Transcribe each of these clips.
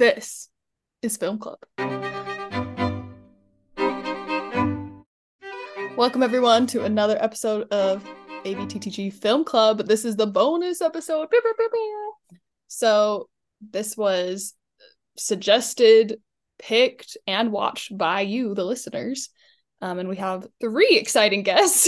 This is Film Club. Welcome, everyone, to another episode of ABTTG Film Club. This is the bonus episode. So, this was suggested, picked, and watched by you, the listeners. Um, and we have three exciting guests.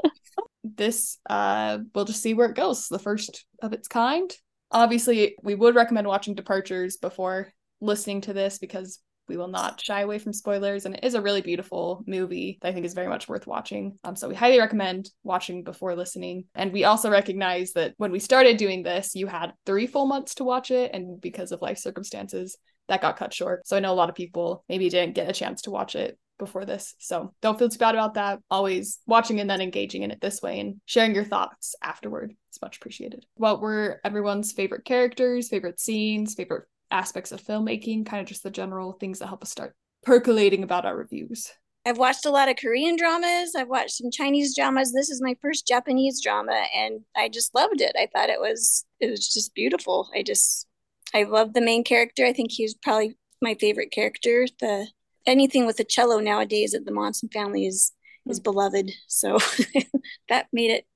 this uh, we'll just see where it goes. The first of its kind. Obviously, we would recommend watching Departures before listening to this because we will not shy away from spoilers and it is a really beautiful movie that i think is very much worth watching. Um, so we highly recommend watching before listening. And we also recognize that when we started doing this you had three full months to watch it and because of life circumstances that got cut short. So i know a lot of people maybe didn't get a chance to watch it before this. So don't feel too bad about that. Always watching and then engaging in it this way and sharing your thoughts afterward. It's much appreciated. What were everyone's favorite characters, favorite scenes, favorite aspects of filmmaking, kind of just the general things that help us start percolating about our reviews? I've watched a lot of Korean dramas. I've watched some Chinese dramas. This is my first Japanese drama and I just loved it. I thought it was it was just beautiful. I just I love the main character. I think he's probably my favorite character. The anything with a cello nowadays at the Monson family is is hmm. beloved. So that made it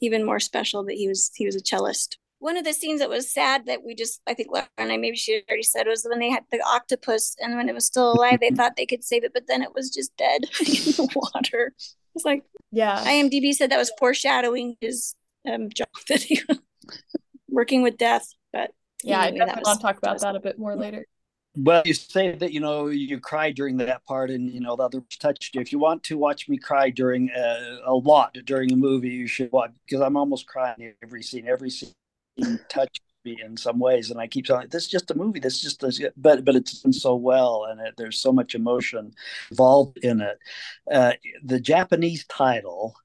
even more special that he was he was a cellist. One of the scenes that was sad that we just I think Laura and I maybe she already said was when they had the octopus and when it was still alive they thought they could save it but then it was just dead in the water. It's like yeah. IMDb said that was foreshadowing his um, job that he working with death. But yeah, anyway, I definitely want to talk about that a bit more later. Well, you say that you know you cry during that part, and you know the others touched you. If you want to watch me cry during uh, a lot during a movie, you should watch because I'm almost crying every scene. Every scene touches me in some ways, and I keep saying this is just a movie. This is just a, but but it's done so well, and it, there's so much emotion involved in it. Uh, the Japanese title,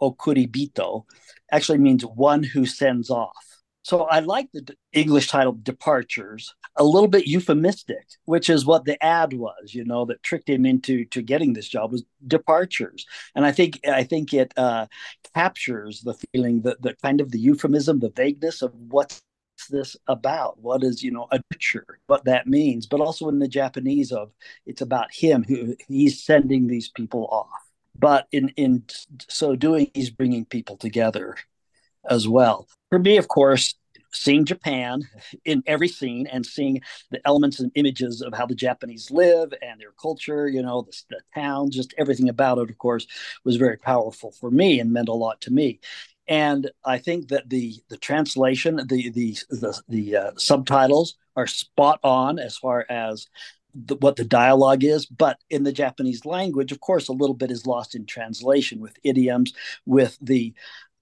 Okuribito, actually means one who sends off so I like the English title Departures, a little bit euphemistic, which is what the ad was, you know, that tricked him into to getting this job was Departures. And I think I think it uh, captures the feeling that the kind of the euphemism, the vagueness of what's this about? What is, you know, a picture, what that means, but also in the Japanese of it's about him who he's sending these people off. But in in so doing, he's bringing people together as well. For me, of course, seeing Japan in every scene and seeing the elements and images of how the Japanese live and their culture, you know, the, the town, just everything about it, of course, was very powerful for me and meant a lot to me. And I think that the the translation, the the the, the uh, subtitles are spot on as far as the, what the dialogue is, but in the Japanese language, of course, a little bit is lost in translation with idioms, with the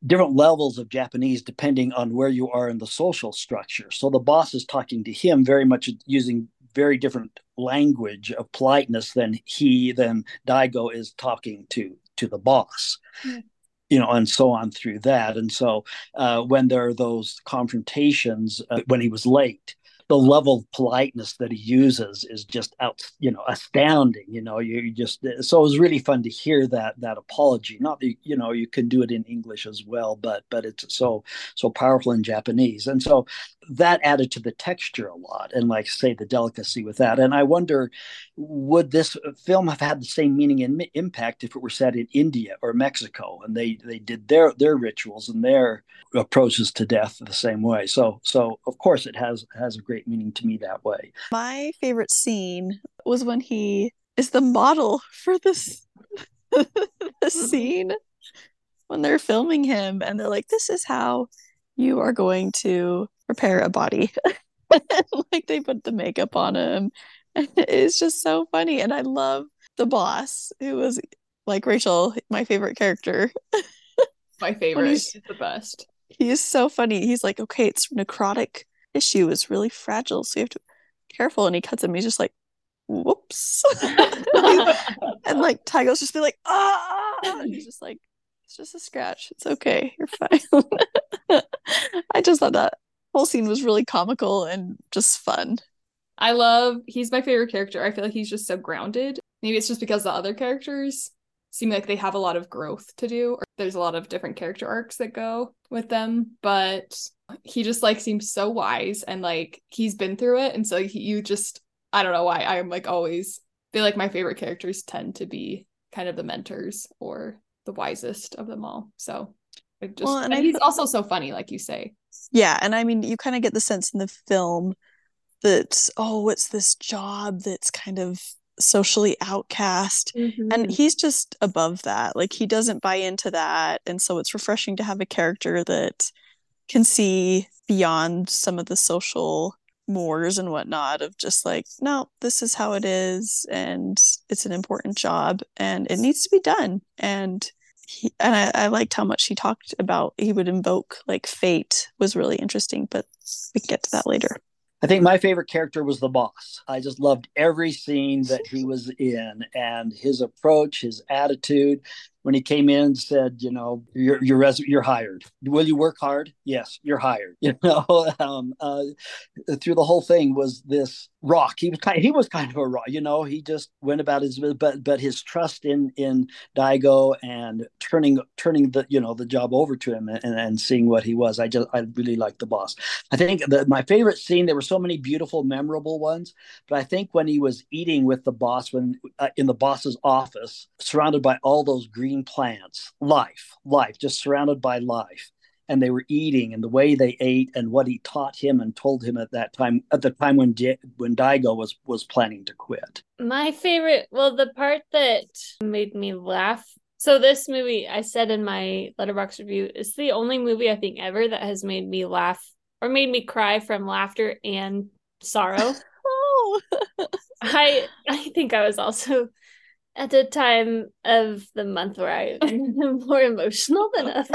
different levels of Japanese depending on where you are in the social structure. So the boss is talking to him very much using very different language of politeness than he than Daigo is talking to to the boss. Mm. You know, and so on through that. And so uh, when there are those confrontations, uh, when he was late, the level of politeness that he uses is just out, you know, astounding. You know, you, just so it was really fun to hear that that apology. Not that you know you can do it in English as well, but but it's so so powerful in Japanese, and so that added to the texture a lot, and like say the delicacy with that. And I wonder, would this film have had the same meaning and impact if it were set in India or Mexico, and they they did their their rituals and their approaches to death the same way? So so of course it has has a great meaning to me that way. My favorite scene was when he is the model for this mm-hmm. scene when they're filming him and they're like, This is how you are going to prepare a body. like they put the makeup on him. It's just so funny. And I love the boss who was like Rachel, my favorite character. my favorite. He's the best. He is so funny. He's like, okay, it's necrotic tissue is really fragile, so you have to be careful. And he cuts him. He's just like, whoops. and like Daigo's just be like, ah. And he's just like, it's just a scratch. It's okay. You're fine. I just thought that whole scene was really comical and just fun. I love he's my favorite character. I feel like he's just so grounded. Maybe it's just because the other characters seem like they have a lot of growth to do or there's a lot of different character arcs that go with them but he just like seems so wise and like he's been through it and so he, you just I don't know why I'm like always feel like my favorite characters tend to be kind of the mentors or the wisest of them all. So it just well, and, and he's also so funny, like you say. Yeah, and I mean, you kind of get the sense in the film that oh, what's this job that's kind of socially outcast mm-hmm. and he's just above that like he doesn't buy into that and so it's refreshing to have a character that can see beyond some of the social mores and whatnot of just like no this is how it is and it's an important job and it needs to be done and he, and I, I liked how much he talked about he would invoke like fate was really interesting but we can get to that later I think my favorite character was the boss. I just loved every scene that he was in and his approach, his attitude when he came in and said, you know, you're you're res- you're hired. Will you work hard? Yes, you're hired. You know, um, uh, through the whole thing was this rock. He was kind of, he was kind of a rock. You know, he just went about his but but his trust in in Daigo and turning turning the you know the job over to him and, and seeing what he was. I just I really liked the boss. I think that my favorite scene. There were so many beautiful, memorable ones, but I think when he was eating with the boss when uh, in the boss's office, surrounded by all those green green plants, life, life, just surrounded by life. And they were eating, and the way they ate, and what he taught him and told him at that time, at the time when Di- when Daigo was was planning to quit. My favorite, well, the part that made me laugh. So this movie, I said in my Letterboxd review, is the only movie I think ever that has made me laugh or made me cry from laughter and sorrow. oh, I I think I was also at the time of the month where I am more emotional than others.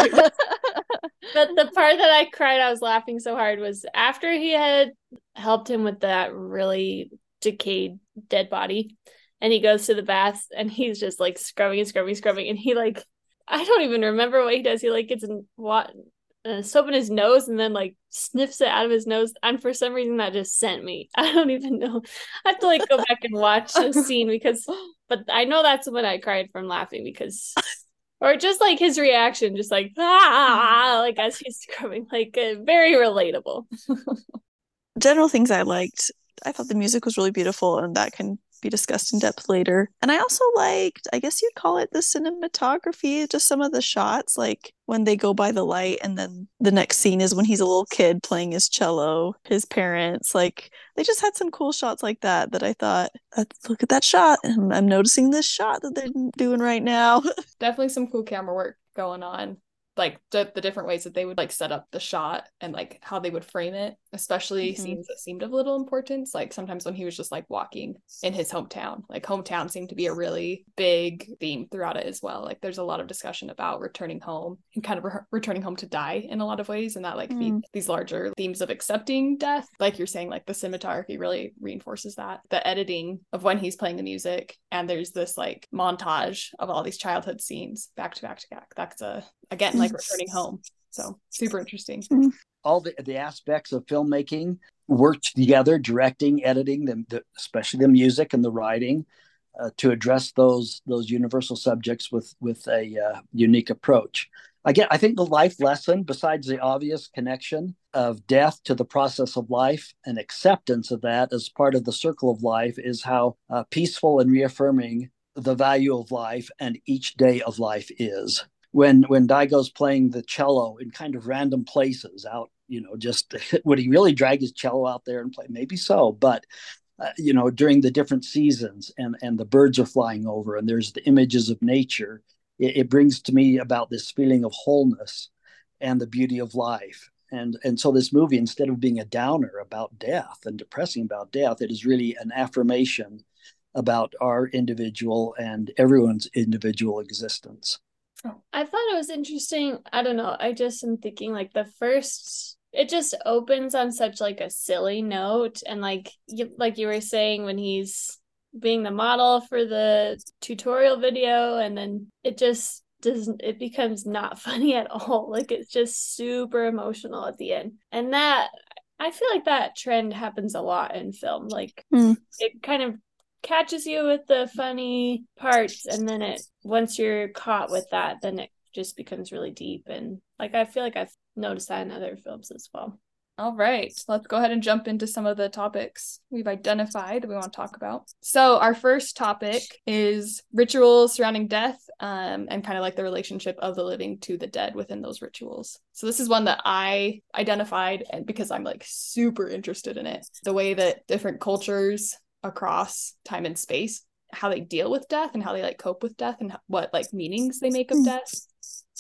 but the part that I cried, I was laughing so hard was after he had helped him with that really decayed dead body. And he goes to the bath and he's just like scrubbing and scrubbing, and scrubbing. And he like, I don't even remember what he does. He like gets in what uh, soap in his nose and then like sniffs it out of his nose. And for some reason, that just sent me. I don't even know. I have to like go back and watch the scene because, but I know that's when I cried from laughing because, or just like his reaction, just like ah, like as he's scrubbing, like uh, very relatable. General things I liked. I thought the music was really beautiful, and that can be discussed in depth later. And I also liked, I guess you'd call it the cinematography, just some of the shots, like when they go by the light, and then the next scene is when he's a little kid playing his cello, his parents. Like they just had some cool shots like that that I thought, uh, look at that shot. I'm noticing this shot that they're doing right now. Definitely some cool camera work going on like the, the different ways that they would like set up the shot and like how they would frame it especially mm-hmm. scenes that seemed of little importance like sometimes when he was just like walking in his hometown like hometown seemed to be a really big theme throughout it as well like there's a lot of discussion about returning home and kind of re- returning home to die in a lot of ways and that like mm. the, these larger themes of accepting death like you're saying like the cinematography really reinforces that the editing of when he's playing the music and there's this like montage of all these childhood scenes back to back to back that's a again like returning home. So super interesting. All the, the aspects of filmmaking worked together directing editing them the, especially the music and the writing uh, to address those those universal subjects with with a uh, unique approach. Again i think the life lesson besides the obvious connection of death to the process of life and acceptance of that as part of the circle of life is how uh, peaceful and reaffirming the value of life and each day of life is when when Daigo's playing the cello in kind of random places out, you know, just would he really drag his cello out there and play? Maybe so, but uh, you know, during the different seasons and and the birds are flying over and there's the images of nature, it, it brings to me about this feeling of wholeness and the beauty of life. And and so this movie, instead of being a downer about death and depressing about death, it is really an affirmation about our individual and everyone's individual existence. I thought it was interesting. I don't know. I just am thinking like the first it just opens on such like a silly note and like you, like you were saying when he's being the model for the tutorial video and then it just doesn't it becomes not funny at all like it's just super emotional at the end and that i feel like that trend happens a lot in film like mm. it kind of catches you with the funny parts and then it once you're caught with that then it just becomes really deep and like i feel like i've noticed that in other films as well. All right, let's go ahead and jump into some of the topics we've identified we want to talk about. So, our first topic is rituals surrounding death um, and kind of like the relationship of the living to the dead within those rituals. So, this is one that I identified and because I'm like super interested in it. The way that different cultures across time and space how they deal with death and how they like cope with death and what like meanings they make of hmm. death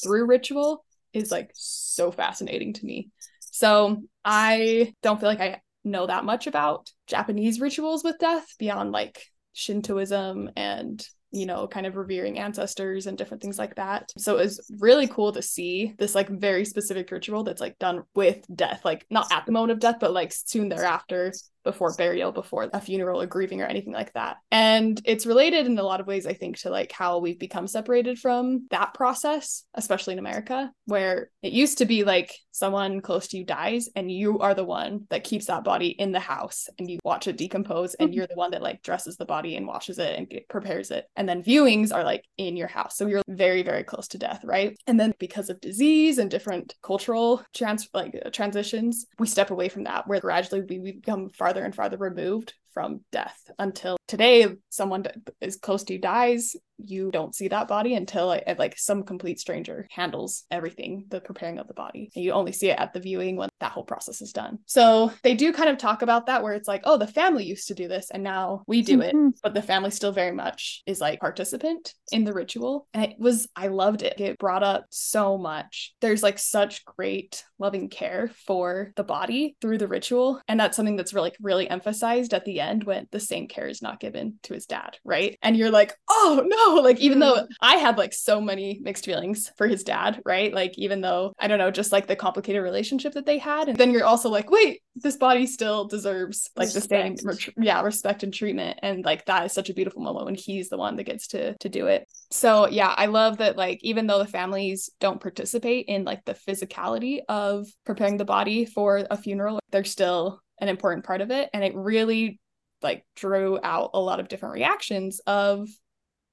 through ritual is like so fascinating to me. So I don't feel like I know that much about Japanese rituals with death beyond like Shintoism and you know, kind of revering ancestors and different things like that. So it was really cool to see this like very specific ritual that's like done with death, like not at the moment of death, but like soon thereafter before burial, before a funeral or grieving or anything like that. And it's related in a lot of ways, I think, to like how we've become separated from that process, especially in America, where it used to be like someone close to you dies and you are the one that keeps that body in the house and you watch it decompose and mm-hmm. you're the one that like dresses the body and washes it and prepares it. And then viewings are like in your house. So you're very, very close to death, right? And then because of disease and different cultural trans like uh, transitions, we step away from that where gradually we become farther farther and farther removed from death until today someone is close to you dies you don't see that body until like, like some complete stranger handles everything the preparing of the body. And you only see it at the viewing when that whole process is done. So they do kind of talk about that where it's like oh the family used to do this and now we do it. Mm-hmm. but the family still very much is like participant in the ritual. And it was i loved it. It brought up so much. There's like such great loving care for the body through the ritual. And that's something that's really really emphasized at the end when the same care is not given to his dad right? And you're like oh no like even though mm-hmm. I had like so many mixed feelings for his dad, right? Like even though I don't know, just like the complicated relationship that they had, and then you're also like, wait, this body still deserves like respect. the same, yeah, respect and treatment, and like that is such a beautiful moment when he's the one that gets to to do it. So yeah, I love that like even though the families don't participate in like the physicality of preparing the body for a funeral, they're still an important part of it, and it really like drew out a lot of different reactions of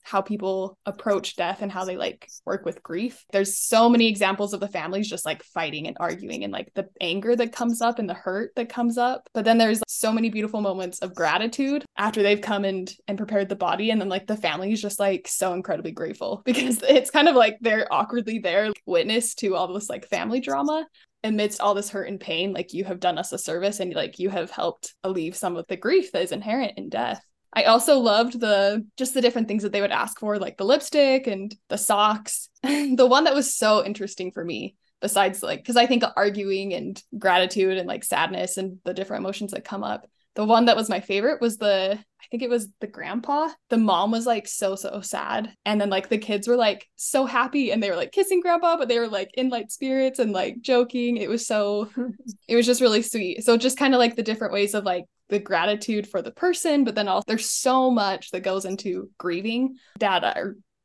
how people approach death and how they like work with grief. There's so many examples of the families just like fighting and arguing and like the anger that comes up and the hurt that comes up. But then there's so many beautiful moments of gratitude after they've come and and prepared the body and then like the family is just like so incredibly grateful because it's kind of like they're awkwardly there like, witness to all this like family drama amidst all this hurt and pain like you have done us a service and like you have helped alleviate some of the grief that is inherent in death I also loved the just the different things that they would ask for, like the lipstick and the socks. the one that was so interesting for me, besides like, because I think arguing and gratitude and like sadness and the different emotions that come up. The one that was my favorite was the, I think it was the grandpa. The mom was like so, so sad. And then like the kids were like so happy and they were like kissing grandpa, but they were like in light spirits and like joking. It was so, it was just really sweet. So just kind of like the different ways of like the gratitude for the person, but then also there's so much that goes into grieving. Dad,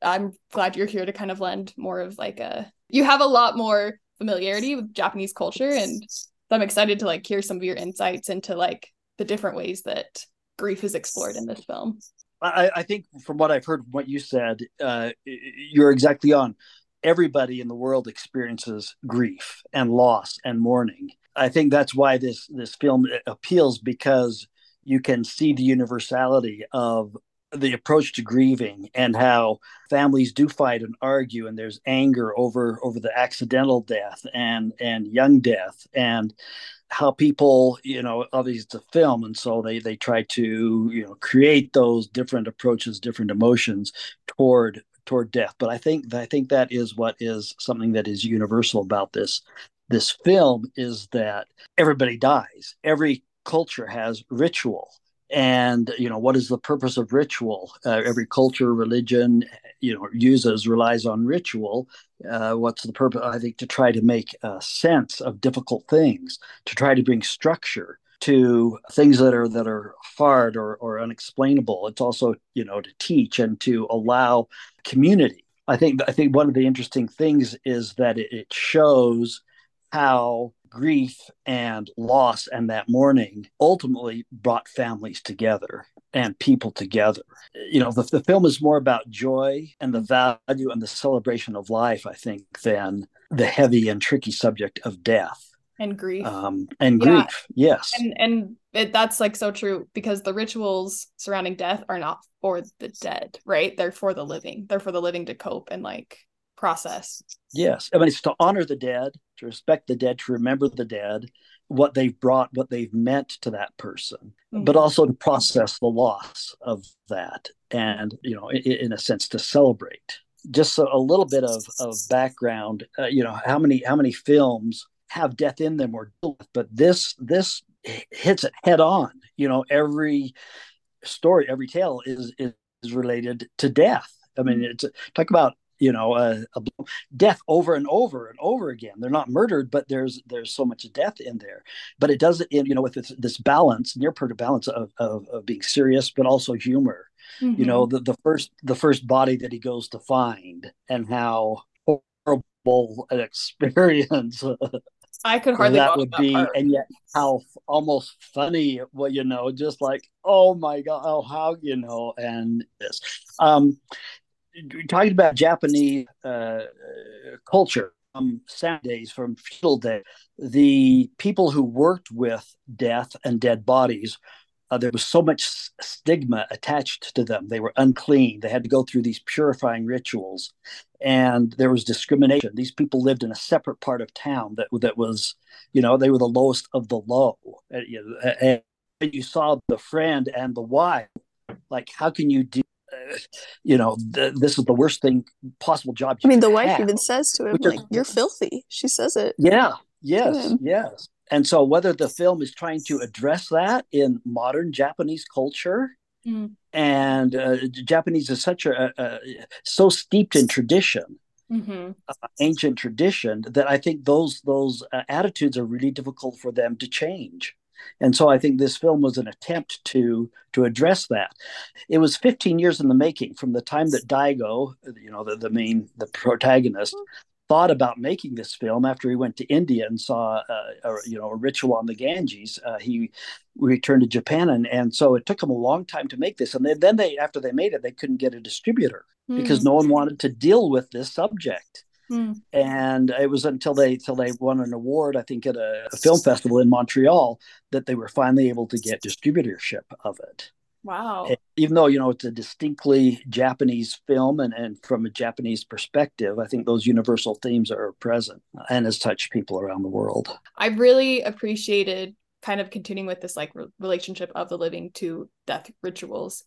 I'm glad you're here to kind of lend more of like a you have a lot more familiarity with Japanese culture and I'm excited to like hear some of your insights into like the different ways that grief is explored in this film. I, I think from what I've heard, what you said, uh, you're exactly on. Everybody in the world experiences grief and loss and mourning. I think that's why this this film appeals because you can see the universality of the approach to grieving and how families do fight and argue and there's anger over over the accidental death and and young death and how people you know obviously it's a film and so they they try to you know create those different approaches different emotions toward toward death. But i think i think that is what is something that is universal about this this film is that everybody dies. Every culture has ritual. And, you know, what is the purpose of ritual? Uh, every culture, religion, you know, uses, relies on ritual. Uh, what's the purpose? I think to try to make a sense of difficult things, to try to bring structure to things that are that are hard or, or unexplainable. It's also, you know, to teach and to allow community. I think I think one of the interesting things is that it, it shows how grief and loss and that mourning ultimately brought families together and people together. You know, the, the film is more about joy and the value and the celebration of life, I think, than the heavy and tricky subject of death and grief um, and Yeah. grief. Yes, and and it, that's like so true because the rituals surrounding death are not for the dead right they're for the living they're for the living to cope and like process yes. I mean, it's to honor the dead, to respect the dead, to remember the dead, what they've brought, what they've meant to that person, but Mhm. also to process the loss of that, and you know, in, in a sense, to celebrate. Just a, a little bit of of background. Uh, you know, how many how many films have death in them or deal with, but this this hits it head on. You know, every story, every tale is is, is related to death. I mean, it's talk about you know a, a death over and over and over again. They're not murdered, but there's there's so much death in there. But it does it in you know with this, this balance, near perfect balance of, of of being serious, but also humor. You know, the, the first the first body that he goes to find, and how horrible an experience i could hardly that would that be part. and yet how f- almost funny well you know just like oh my god oh how you know and this um talking about japanese uh culture um days from feudal days, the people who worked with death and dead bodies uh, there was so much stigma attached to them they were unclean they had to go through these purifying rituals and there was discrimination. These people lived in a separate part of town that that was, you know, they were the lowest of the low. And, you and you saw the friend and the wife, like how can you do, uh, you know, th- this is the worst thing possible job. I mean, the wife have. even says to him, Which is- like, "You're filthy." She says it. Yeah. Yes. Yes. And so whether the film is trying to address that in modern Japanese culture. Mm. And uh, Japanese is such a, a, a so steeped in tradition hmm ancient tradition that I think those those uh, attitudes are really difficult for them to change. And so I think this film was an attempt to to address that. It was 15 years in the making from the time that Daigo, you know, the, the main the protagonist, thought about making this film after he went to India and saw uh, a, you know a ritual on the Ganges. Uh, he returned to Japan, and, and so it took him a long time to make this. And then, then they after they made it, they couldn't get a distributor because no one wanted to deal with this subject Mm. and it was until they until they won an award i think at a, a film festival in montreal that they were finally able to get distributorship of it wow And even though you know it's a distinctly japanese film and, and from a japanese perspective i think those universal themes are present and has touched people around the world I really appreciated kind of continuing with this like re- relationship of the living to death rituals.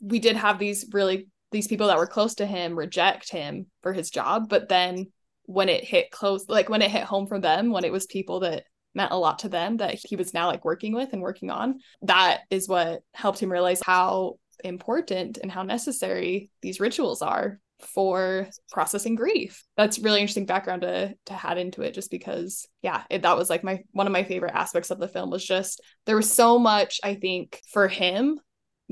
We did have these really these people that were close to him reject him for his job, but then when it hit close, like when it hit home for them, when it was people that meant a lot to them that he was now like working with and working on, that is what helped him realize how important and how necessary these rituals are for processing grief. That's really interesting background to to add into it just because yeah, it, that was like my one of my favorite aspects of the film was just there was so much I think for him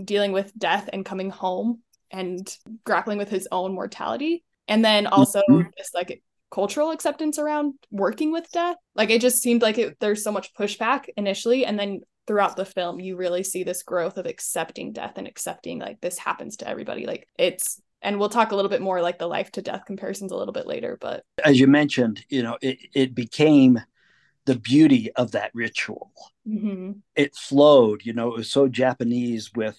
dealing with death and coming home and grappling with his own mortality. And then also Mhm. just like cultural acceptance around working with death. Like it just seemed like it, there's so much pushback initially. And then throughout the film you really see this growth of accepting death and accepting like this happens to everybody. Like it's and we'll talk a little bit more like the life to death comparisons a little bit later but as you mentioned you know it, it became the beauty of that ritual. Mhm, it flowed you know it was so japanese with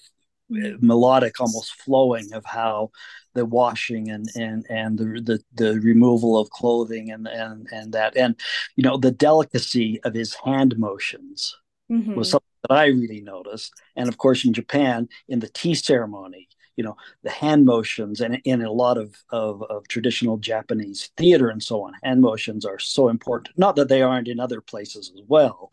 melodic almost flowing of how the washing and and and the the, the removal of clothing and and and that. And you know the delicacy of his hand motions mhm. was something that I really noticed. And of course in Japan in the tea ceremony you know the hand motions and in a lot of, of of traditional Japanese theater and so on hand motions are so important. Not that they aren't in other places as well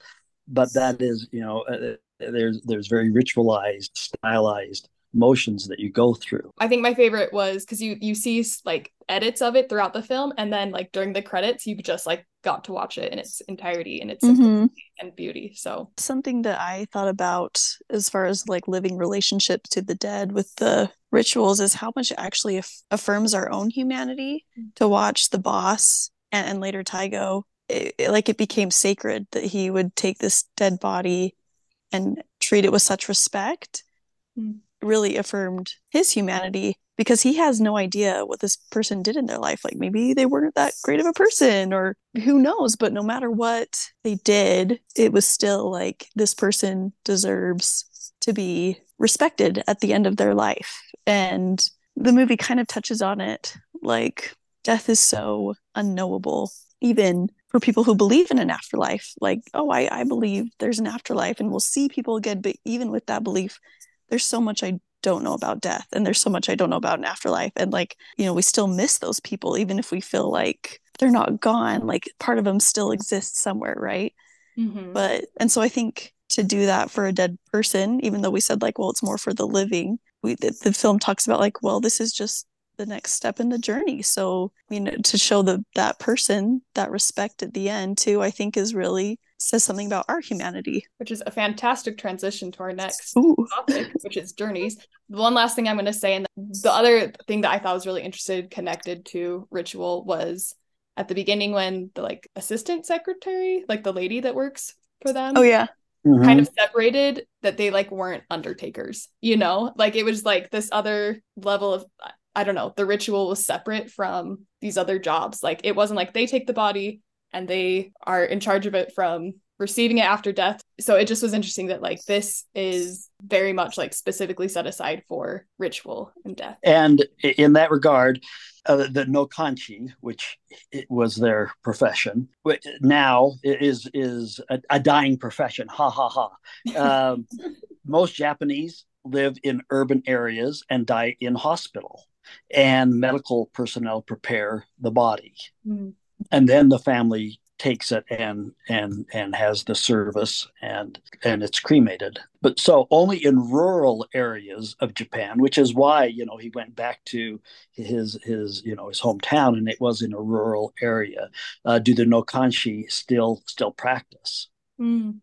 but that is you know uh, there's there's very ritualized stylized motions that you go through I think my favorite was because you you see like edits of it throughout the film and then like during the credits you just like got to watch it in its entirety and its Mhm. and beauty so Something that I thought about as far as like living relationships to the dead with the rituals is how much it actually aff- affirms our own humanity to watch the boss and, and later Daigo. It, it- like it became sacred that he would take this dead body and treat it with such respect. Mm. Really affirmed his humanity because he has no idea what this person did in their life. Like maybe they weren't that great of a person or who knows, but no matter what they did, it was still like this person deserves to be respected at the end of their life. And the movie kind of touches on it like death is so unknowable even for people who believe in an afterlife like oh I, I believe there's an afterlife and we'll see people again. But even with that belief there's so much i don't know about death and there's so much i don't know about an afterlife. And like you know we still miss those people even if we feel like they're not gone like part of them still exists somewhere right? Mhm. but and so i think to do that for a dead person even though we said like well it's more for the living we the, the film talks about like well this is just the next step in the journey so you know to show the that person that respect at the end too i think is really says something about our humanity which is a fantastic transition to our next Ooh. topic, which is journeys. The one last thing I'm going to say, and the other thing that I thought was really interested connected to ritual was at the beginning when the like assistant secretary, like the lady that works for them, oh yeah Mhm. kind of separated that they like weren't undertakers, you know, like it was like this other level of. I don't know, the ritual was separate from these other jobs. Like it wasn't like they take the body and they are in charge of it from receiving it after death. So it just was interesting that like this is very much like specifically set aside for ritual and death. And in that regard, uh, the nokanshi, which it was their profession, now is is a, a dying profession. Ha ha ha. Um, most Japanese live in urban areas and die in hospital, and medical personnel prepare the body, and then the family takes it and and and has the service and and it's cremated. But so only in rural areas of japan which is why you know he went back to his his you know his hometown and it was in a rural area. Uh, do the nokanshi still still practice? Mm.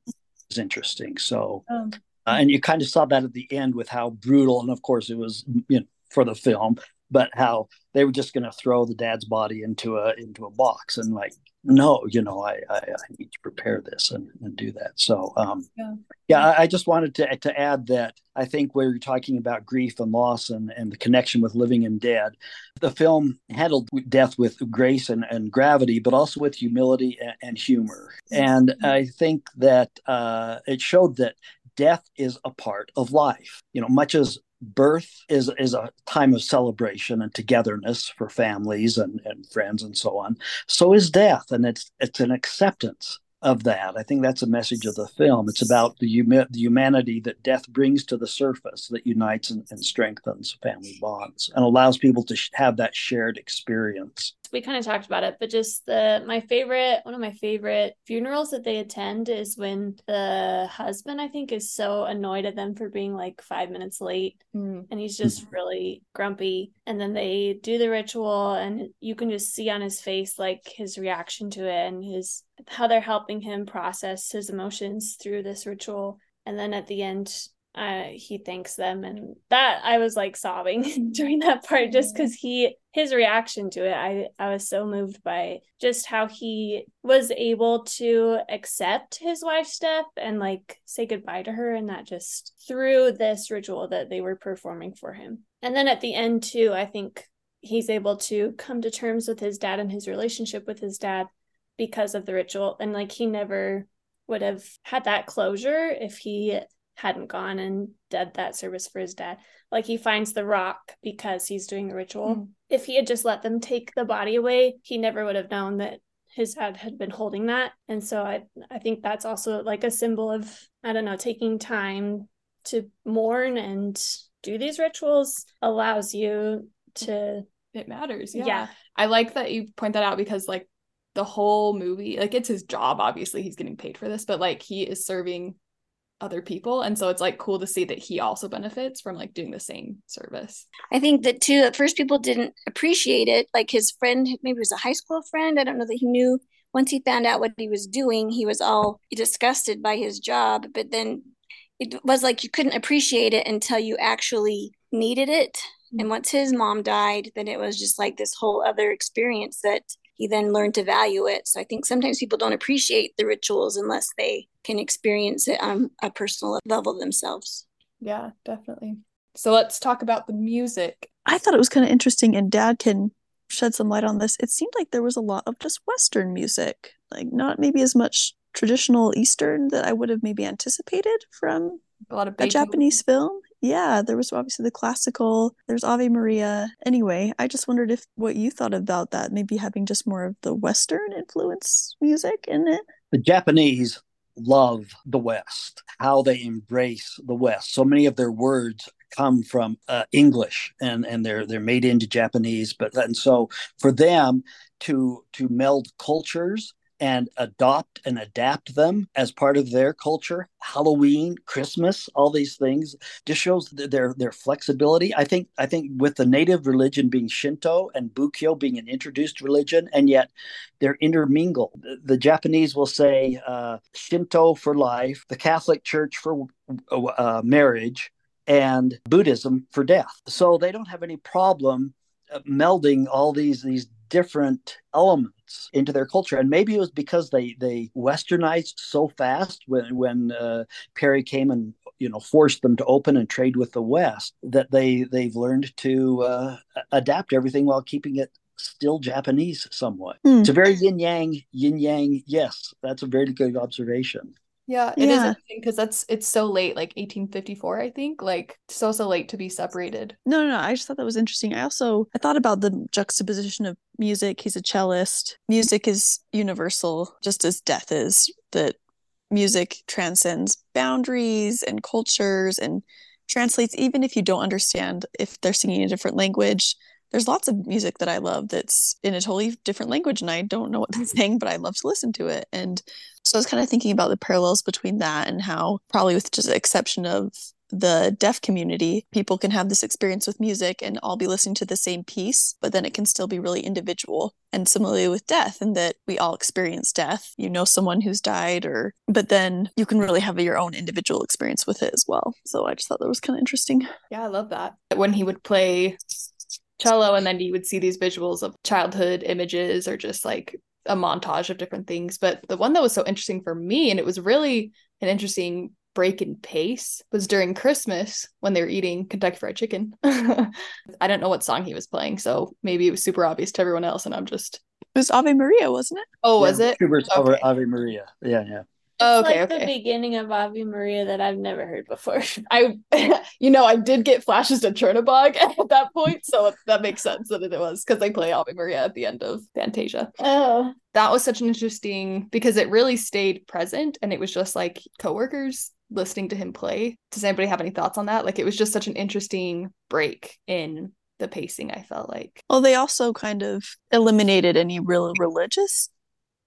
is interesting. So Um, uh, and you kind of saw that at the end with how brutal and of course it was you know for the film but how they were just going to throw the dad's body into a into a box and like no you know i i, I need to prepare this and, and do that. So um Yeah. yeah I, I just wanted to to add that i think where you're talking about grief and loss and and the connection with living and dead the film handled death with grace and, and gravity but also with humility and, and humor. And i think that uh it showed that death is a part of life. You know much as birth is is a time of celebration and togetherness for families and, and friends and so on. So is death and it's it's an acceptance of that. I think that's a message of the film. It's about the, the humanity that death brings to the surface that unites and, and strengthens family bonds and allows people to sh- have that shared experience we kind of talked about it, but just the my favorite one of my favorite funerals that they attend is when the husband I think is so annoyed at them for being like five minutes late mm. and he's just really grumpy. And then they do the ritual and you can just see on his face like his reaction to it and his how they're helping him process his emotions through this ritual. And then at the end uh he thanks them. And that i was like sobbing during that part just because he his reaction to it i i was so moved by just how he was able to accept his wife's death and like say goodbye to her. And that just through this ritual that they were performing for him. And then at the end too i think he's able to come to terms with his dad and his relationship with his dad because of the ritual. And like he never would have had that closure if he hadn't gone and did that service for his dad. Like he finds the rock because he's doing the ritual. Mm. If he had just let them take the body away, he never would have known that his dad had been holding that. And so I I think that's also like a symbol of I don't know, taking time to mourn and do these rituals allows you to It matters. Yeah. yeah. I like that you point that out because like the whole movie, like it's his job, obviously he's getting paid for this, but like he is serving other people. And so it's like cool to see that he also benefits from like doing the same service. I think that too, at first people didn't appreciate it. Like his friend, maybe it was a high school friend. I don't know that he knew. Once he found out what he was doing, he was all disgusted by his job. But then it was like you couldn't appreciate it until you actually needed it. And mm-hmm. once his mom died, then it was just like this whole other experience that he then learned to value it. So I think sometimes people don't appreciate the rituals unless they can experience it on a personal level themselves. Yeah, definitely. So let's talk about the music. I thought it was kind of interesting, and Dad can shed some light on this. It seemed like there was a lot of just Western music, like not maybe as much traditional Eastern that I would have maybe anticipated from A lot of a Japanese film. Yeah, there was obviously the classical, there's Ave Maria. Anyway, I just wondered if what you thought about that, maybe having just more of the Western influence music in it. the Japanese love the West, how they embrace the West. So many of their words come from uh, English and and they're they're made into Japanese. But and so for them to to meld cultures and adopt and adapt them as part of their culture. Halloween christmas all these things just shows their their flexibility. I think i think with the native religion being shinto and bukkyo being an introduced religion and yet they're intermingled. The, the japanese will say uh, shinto for life the catholic church for uh, marriage and buddhism for death. So they don't have any problem uh, melding all these these different elements into their culture. And maybe it was because they they westernized so fast when when uh, perry came and you know forced them to open and trade with the west that they they've learned to uh, adapt everything while keeping it still japanese somewhat. Hmm. it's a very yin yang yin yang yes that's a very good observation Yeah, it is Yeah. interesting because that's it's so late, like 1854, I think, like so so late to be separated. No, no, no. I just thought that was interesting. I also I thought about the juxtaposition of music. He's a cellist. Music is universal, just as death is. That music transcends boundaries and cultures and translates even if you don't understand if they're singing a different language. There's lots of music that I love that's in a totally different language and I don't know what they're saying, but I love to listen to it. And so I was kind of thinking about the parallels between that and how probably with just the exception of the deaf community, people can have this experience with music and all be listening to the same piece, but then it can still be really individual. And similarly with death, in that we all experience death. You know someone who's died, or but then you can really have your own individual experience with it as well. So I just thought that was kind of interesting. Yeah, I love that. When he would play cello and then you would see these visuals of childhood images or just like a montage of different things. But the one that was so interesting for me, and it was really an interesting break in pace, was during Christmas when they were eating Kentucky Fried Chicken. I don't know what song he was playing, so maybe it was super obvious to everyone else, and I'm just, It was Ave Maria, wasn't it? oh, was Yeah, it? Schubert's Okay. Ave, Ave Maria yeah yeah Oh, It's okay, like okay. the beginning of Ave Maria that I've never heard before. I, you know, I did get flashes to Chernobog at that point, so that makes sense that it was because they play Ave Maria at the end of Fantasia. oh, That was such an interesting because it really stayed present, and it was just like coworkers listening to him play. Does anybody have any thoughts on that? Like, it was just such an interesting break in the pacing. I felt like, Well, they also kind of eliminated any real religious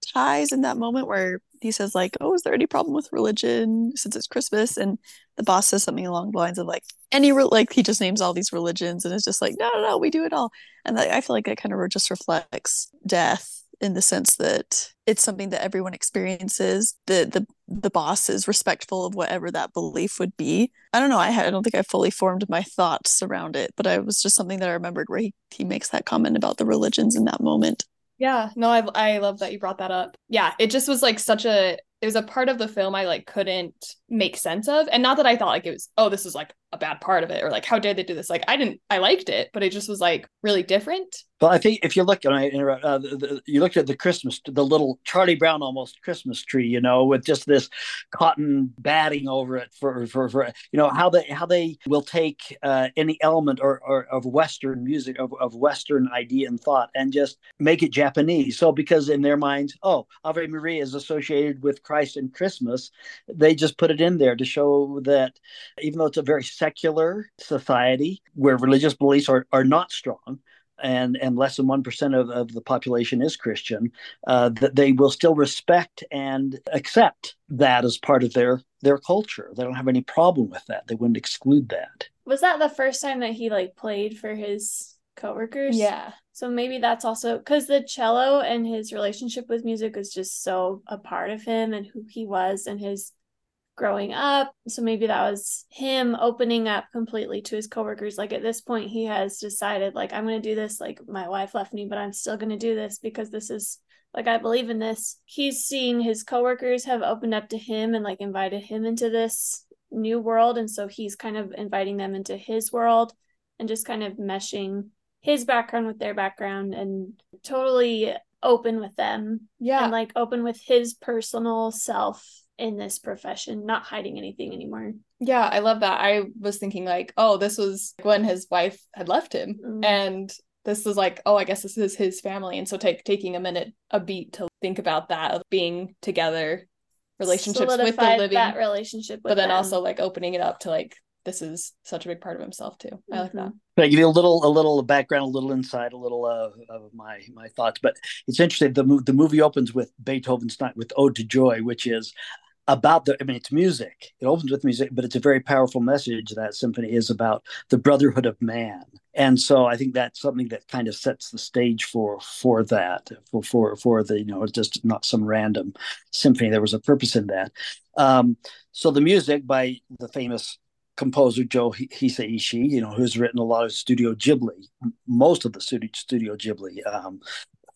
ties in that moment where he says like, "Oh, is there any problem with religion since it's Christmas?" And the boss says something along the lines of like, "Any re-, like he just names all these religions and it's just like, no, no, no, we do it all." And I feel like that kind of just reflects death in the sense that it's something that everyone experiences. The the the boss is respectful of whatever that belief would be. I don't know. I, I don't think I fully formed my thoughts around it, but it was just something that I remembered where he, he makes that comment about the religions in that moment. Yeah, no, I I love that you brought that up. Yeah, it just was like such a. It was a part of the film I like couldn't make sense of, and not that I thought like it was. Oh, this is like a bad part of it, or like how dare they do this? Like I didn't. I liked it, but it just was like really different. Well, I think if you look, and I interrupt, uh, the, the, you looked at the Christmas, the little Charlie Brown almost Christmas tree, you know, with just this cotton batting over it for, for, for you know, how they how they will take uh, any element or, or of Western music, of, of Western idea and thought, and just make it Japanese. So because in their minds, oh, Ave Maria is associated with Christ and Christmas, they just put it in there to show that even though it's a very secular society where religious beliefs are, are not strong, and and less than one percent of, of the population is Christian, uh, that they will still respect and accept that as part of their their culture. They don't have any problem with that. They wouldn't exclude that. was that the first time that he like played for his coworkers? Yeah, So maybe that's also because the cello and his relationship with music is just so a part of him and who he was and his growing up. So maybe that was him opening up completely to his coworkers. Like at this point, he has decided, like, I'm going to do this. Like, my wife left me, but I'm still going to do this because this is like, I believe in this. He's seeing his coworkers have opened up to him and like invited him into this new world. And so he's kind of inviting them into his world. and just kind of meshing his background with their background and totally open with them Yeah. and like open with his personal self in this profession, not hiding anything anymore. Yeah, I love that. I was thinking like, oh, this was when his wife had left him, Mm. and this was like, oh, I guess this is his family, and so take taking a minute, a beat to think about that of being together, relationships with the living, that relationship with but then them. also like opening it up to like this is such a big part of himself too. I like that. Can I give you a little, a little background, a little insight, a little uh, of my my thoughts. But it's interesting. The mo- the movie opens with Beethoven's Ninth with "Ode to Joy," which is about the. I mean, it's music. It opens with music, but it's a very powerful message. That symphony is about the brotherhood of man, and so I think that's something that kind of sets the stage for for that for for for the you know just not some random symphony. There was a purpose in that. Um, so the music by the famous composer Joe Hisaishi, you know, who's written a lot of Studio Ghibli, most of the Studio, Ghibli um,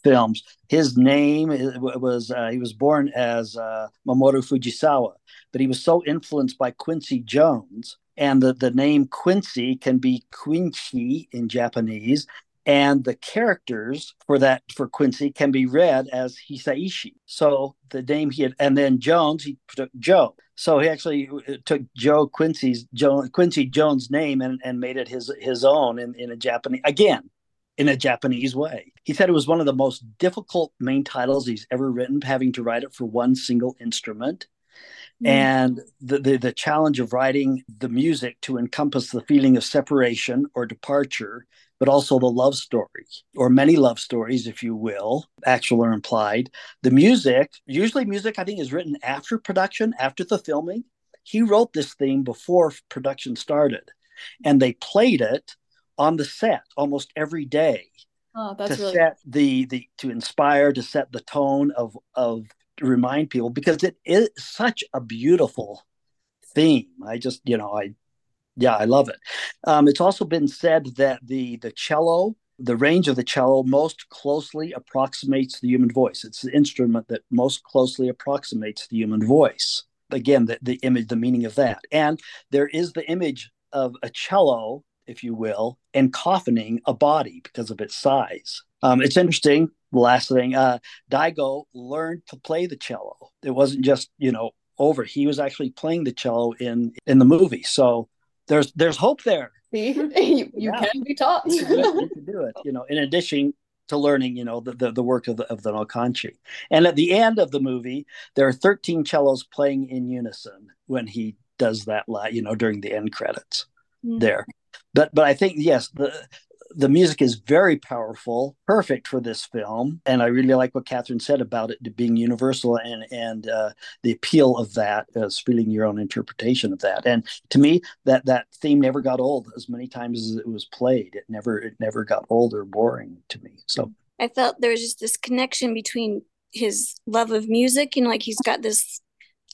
films. His name was uh, he was born as uh, Mamoru Fujisawa, but he was so influenced by Quincy Jones, and the, the name Quincy can be Quincy in Japanese. And the characters for that for Quincy can be read as Hisaishi. So the name he had, and then Jones he took Joe. So he actually took Joe Quincy's Joe, Quincy Jones' name and, and made it his his own in, in a Japanese again in a Japanese way. He said it was one of the most difficult main titles he's ever written, having to write it for one single instrument. Mm. And the, the the challenge of writing the music to encompass the feeling of separation or departure, but also the love story, or many love stories, if you will, actual or implied. The music, usually music, I think, is written after production, after the filming. He wrote this theme before production started, and they played it on the set almost every day Oh, that's to really set the the to inspire, to set the tone of of to remind people because it is such a beautiful theme. I just, you know, I yeah, I love it. Um, it's also been said that the the cello, the range of the cello, most closely approximates the human voice. It's the instrument that most closely approximates the human voice. Again, the, the image, the meaning of that, and there is the image of a cello, if you will, and coffining a body because of its size. Um, it's interesting. The last thing, uh, Daigo learned to play the cello. It wasn't just you know over. He was actually playing the cello in in the movie. So there's there's hope there. See, you, you Yeah. can be taught. you can do it. You know, in addition to learning, you know, the the, the work of the of the Nokanshi. And at the end of the movie, there are 13 cellos playing in unison when he does that. You know, during the end credits Mm. there. But but I think yes, the the music is very powerful, perfect for this film, and I really like what Catherine said about it being universal and and uh, the appeal of that feeling your own interpretation of that. And to me, that that theme never got old as many times as it was played. It never it never got old or boring to me. So I felt there was just this connection between his love of music and like he's got this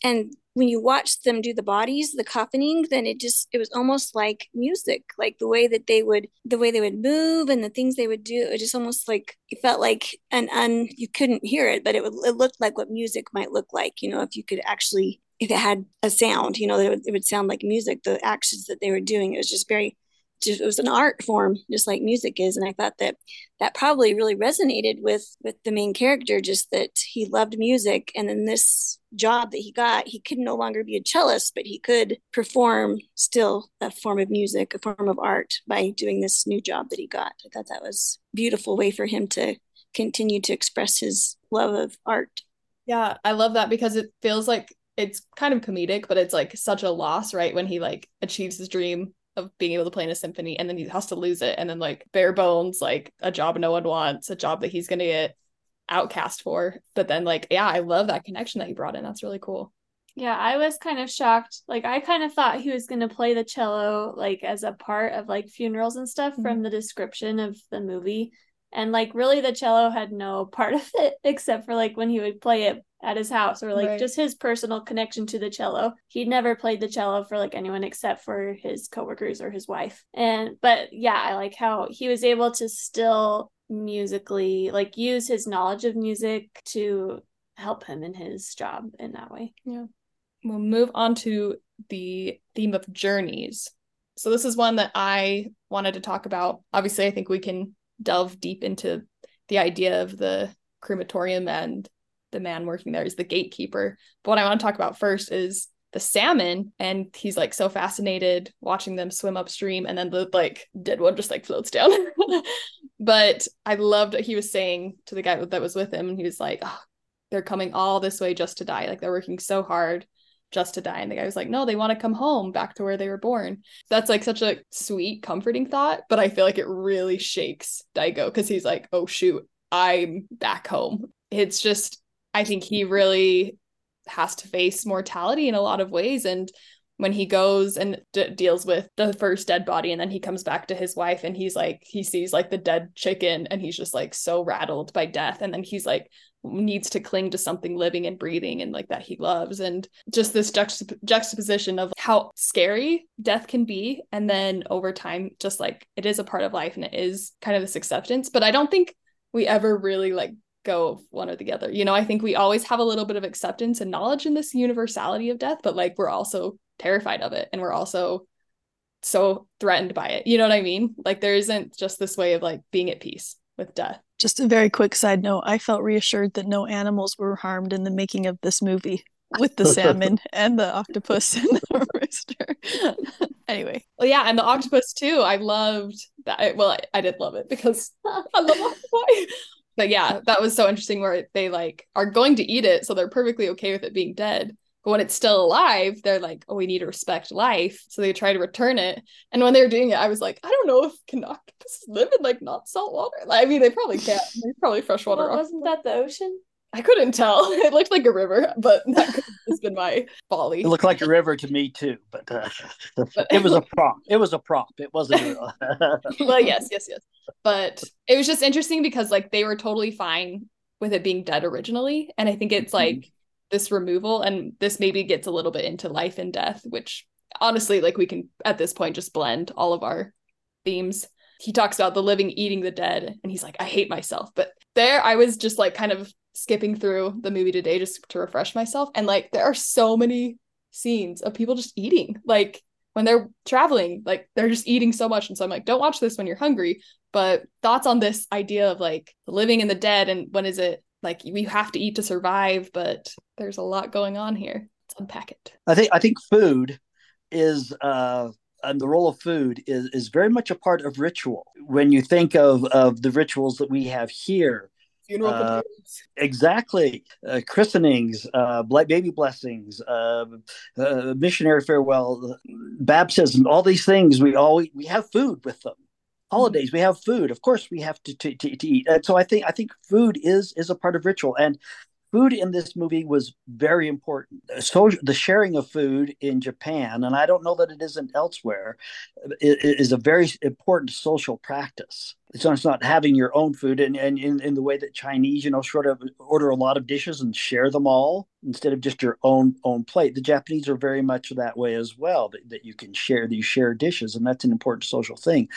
and when you watch them do the bodies the coffining then it just it was almost like music like the way that they would the way they would move and the things they would do it just almost like it felt like an un you couldn't hear it but it would it looked like what music might look like you know if you could actually if it had a sound you know it would, it would sound like music the actions that they were doing it was just very it was an art form just like music is. And i thought that that probably really resonated with with the main character just that he loved music. And then this job that he got he could no longer be a cellist but he could perform still a form of music a form of art by doing this new job that he got. I thought that was a beautiful way for him to continue to express his love of art. Yeah, I love that because it feels like it's kind of comedic, but it's like such a loss, right? When he like achieves his dream of being able to play in a symphony and then he has to lose it and then like bare bones, like a job no one wants, a job that he's gonna get outcast for. But then like, yeah, I love that connection that he brought in. That's really cool. Yeah, I was kind of shocked. Like I kind of thought he was going to play the cello like as a part of like funerals and stuff from mm-hmm. the description of the movie. And like really the cello had no part of it except for like when he would play it at his house or like Right. just his personal connection to the cello. He'd never played the cello for like anyone except for his coworkers or his wife. And but yeah, I like how he was able to still musically like use his knowledge of music to help him in his job in that way. Yeah. We'll move on to the theme of journeys. So this is one that I wanted to talk about. Obviously, I think we can delve deep into the idea of the crematorium and the man working there is the gatekeeper. But what I want to talk about first is the salmon and he's like so fascinated watching them swim upstream and then the like dead one just like floats down. But i loved he was saying to the guy that was with him and he was like oh, they're coming all this way just to die. Like they're working so hard just to die. And the guy was like no they want to come home back to where they were born. That's like such a sweet comforting thought but i feel like it really shakes daigo because he's like oh shoot i'm back home. It's just i think he really has to face mortality in a lot of ways. And when he goes and d- deals with the first dead body and then he comes back to his wife and he's like he sees like the dead chicken and he's just like so rattled by death. And then he's like needs to cling to something living and breathing and like that he loves. And just this juxtap- juxtaposition of how scary death can be. And then over time just like it is a part of life and it is kind of this acceptance. But i don't think we ever really like go of one or the other. You know, I think we always have a little bit of acceptance and knowledge in this universality of death, but like we're also terrified of it and we're also so threatened by it. You know what I mean? Like there isn't just this way of like being at peace with death. Just a very quick side note I felt reassured that no animals were harmed in the making of this movie with the salmon and the octopus and the rooster. anyway. Well, yeah, and the octopus too. I loved that. Well, I, I did love it because I love octopi but yeah, that was so interesting where they like are going to eat it, so they're perfectly okay with it being dead. But when it's still alive, they're like, "Oh, we need to respect life," so they try to return it. And when they were doing it, I was like, "I don't know if can octopuses live in like not salt water. Like, I mean, they probably can't. They're probably freshwater. Well, wasn't that the ocean? I couldn't tell. It looked like a river, but that could have been my folly. It looked like a river to me too, but, uh, but it was a prop. It was a prop. It wasn't. well, yes, yes, yes. But it was just interesting because like they were totally fine with it being dead originally, and I think it's mm-hmm. like mm-hmm. this removal, and this maybe gets a little bit into life and death, which honestly, like we can at this point just blend all of our themes he talks about the living eating the dead and he's like i hate myself but there i was just like kind of skipping through the movie today just to refresh myself. And like there are so many scenes of people just eating like when they're traveling like they're just eating so much. And so i'm like don't watch this when you're hungry. But thoughts on this idea of like living in the dead and when is it? Like we have to eat to survive but there's a lot going on here. Let's unpack it. I think i think food is uh and the role of food is, is very much a part of ritual. When you think of, of the rituals that we have here, funeral uh, exactly. Uh, christenings uh, baby blessings uh, uh, missionary farewell baptism all these things we all we have food with them. Holidays we have food. Of course we have to, to, to, to eat. And so i think i think food is is a part of ritual. And food in this movie was very important. So the sharing of food in Japan, and I don't know that it isn't elsewhere, is a very important social practice. It's not, it's not having your own food, and, and in, in the way that Chinese, you know, sort of order a lot of dishes and share them all instead of just your own own plate. The Japanese are very much that way as well. That, that you can share, that you share dishes, and that's an important social thing.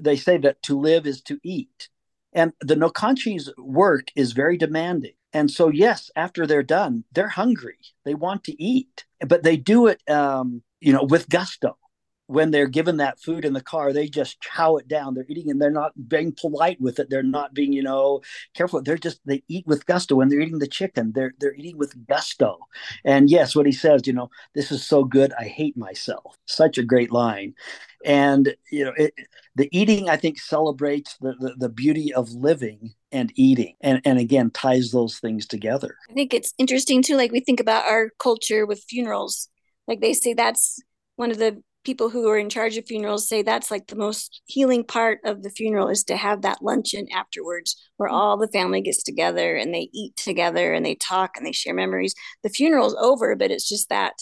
They say that to live is to eat. And the Nokanshi's work is very demanding. And so, yes, after they're done, they're hungry. They want to eat, but they do it, um, you know, with gusto. When they're given that food in the car, they just chow it down. They're eating and they're not being polite with it. They're not being, you know, careful. They're just they eat with gusto. When they're eating the chicken, they're they're eating with gusto. And yes, what he says, you know, this is so good. I hate myself. Such a great line and you know it, the eating i think celebrates the, the, the beauty of living and eating and and again ties those things together. I think it's interesting too like we think about our culture with funerals. Like they say that's one of the people who are in charge of funerals say that's like the most healing part of the funeral is to have that luncheon afterwards where all the family gets together and they eat together and they talk and they share memories. The funeral's over but it's just that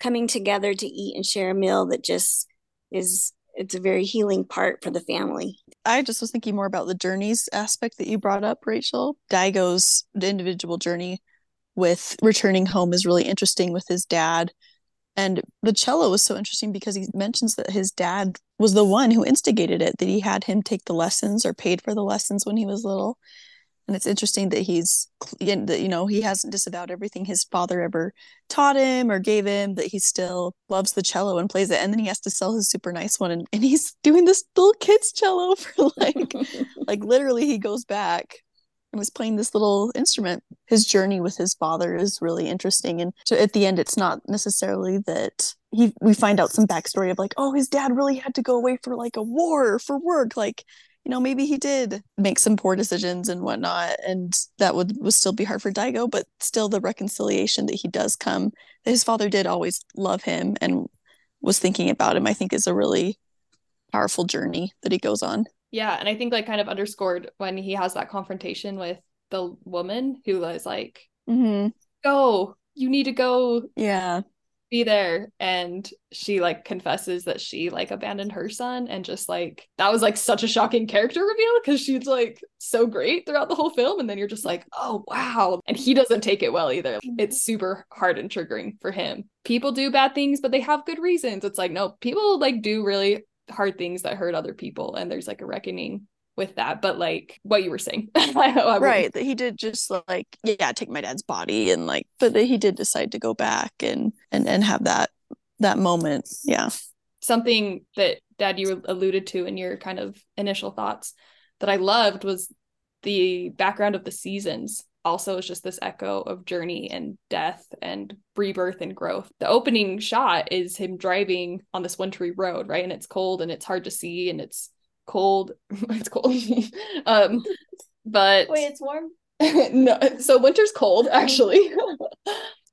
coming together to eat and share a meal that just is it's a very healing part for the family. I just was thinking more about the journeys aspect that you brought up, Rachel. Daigo's individual journey with returning home is really interesting with his dad. And the cello was so interesting because he mentions that his dad was the one who instigated it, that he had him take the lessons or paid for the lessons when he was little. And it's interesting that he's that you know he hasn't disavowed everything his father ever taught him or gave him that he still loves the cello and plays it. And then he has to sell his super nice one and, and he's doing this little kid's cello for like like literally he goes back and was playing this little instrument. His journey with his father is really interesting. And so at the end it's not necessarily that he we find out some backstory of like oh his dad really had to go away for like a war for work. Like you know, maybe he did make some poor decisions and whatnot, and that would would still be hard for Daigo, but still the reconciliation that he does come, that his father did always love him and was thinking about him, I think is a really powerful journey that he goes on. Yeah, and I think like kind of underscored when he has that confrontation with the woman who was like, mm-hmm. "Go, you need to go." Yeah, be there and she like confesses that she like abandoned her son and just like that was like such a shocking character reveal because she's like so great throughout the whole film and then you're just like oh wow and he doesn't take it well either. Mm-hmm. It's super hard and triggering for him. People do bad things but they have good reasons. It's like no people like do really hard things that hurt other people and there's like a reckoning with that but like what you were saying right that he did just like yeah take my dad's body and like but that he did decide to go back and and and have that that moment yeah something that dad you alluded to in your kind of initial thoughts that i loved was the background of the seasons also is just this echo of journey and death and rebirth and growth. The opening shot is him driving on this wintry road, right? And it's cold and it's hard to see and it's cold. it's cold. um, but wait, it's warm. no, so winter's cold actually.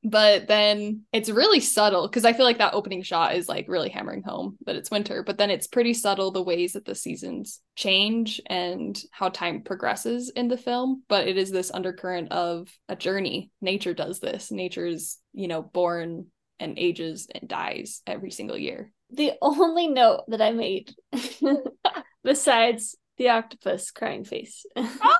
but then it's really subtle because I feel like that opening shot is like really hammering home that it's winter. But then it's pretty subtle the ways that the seasons change and how time progresses in the film. But it is this undercurrent of a journey. Nature does this. Nature's you know born and ages and dies every single year. The only note that I made besides the octopus crying face. Oh!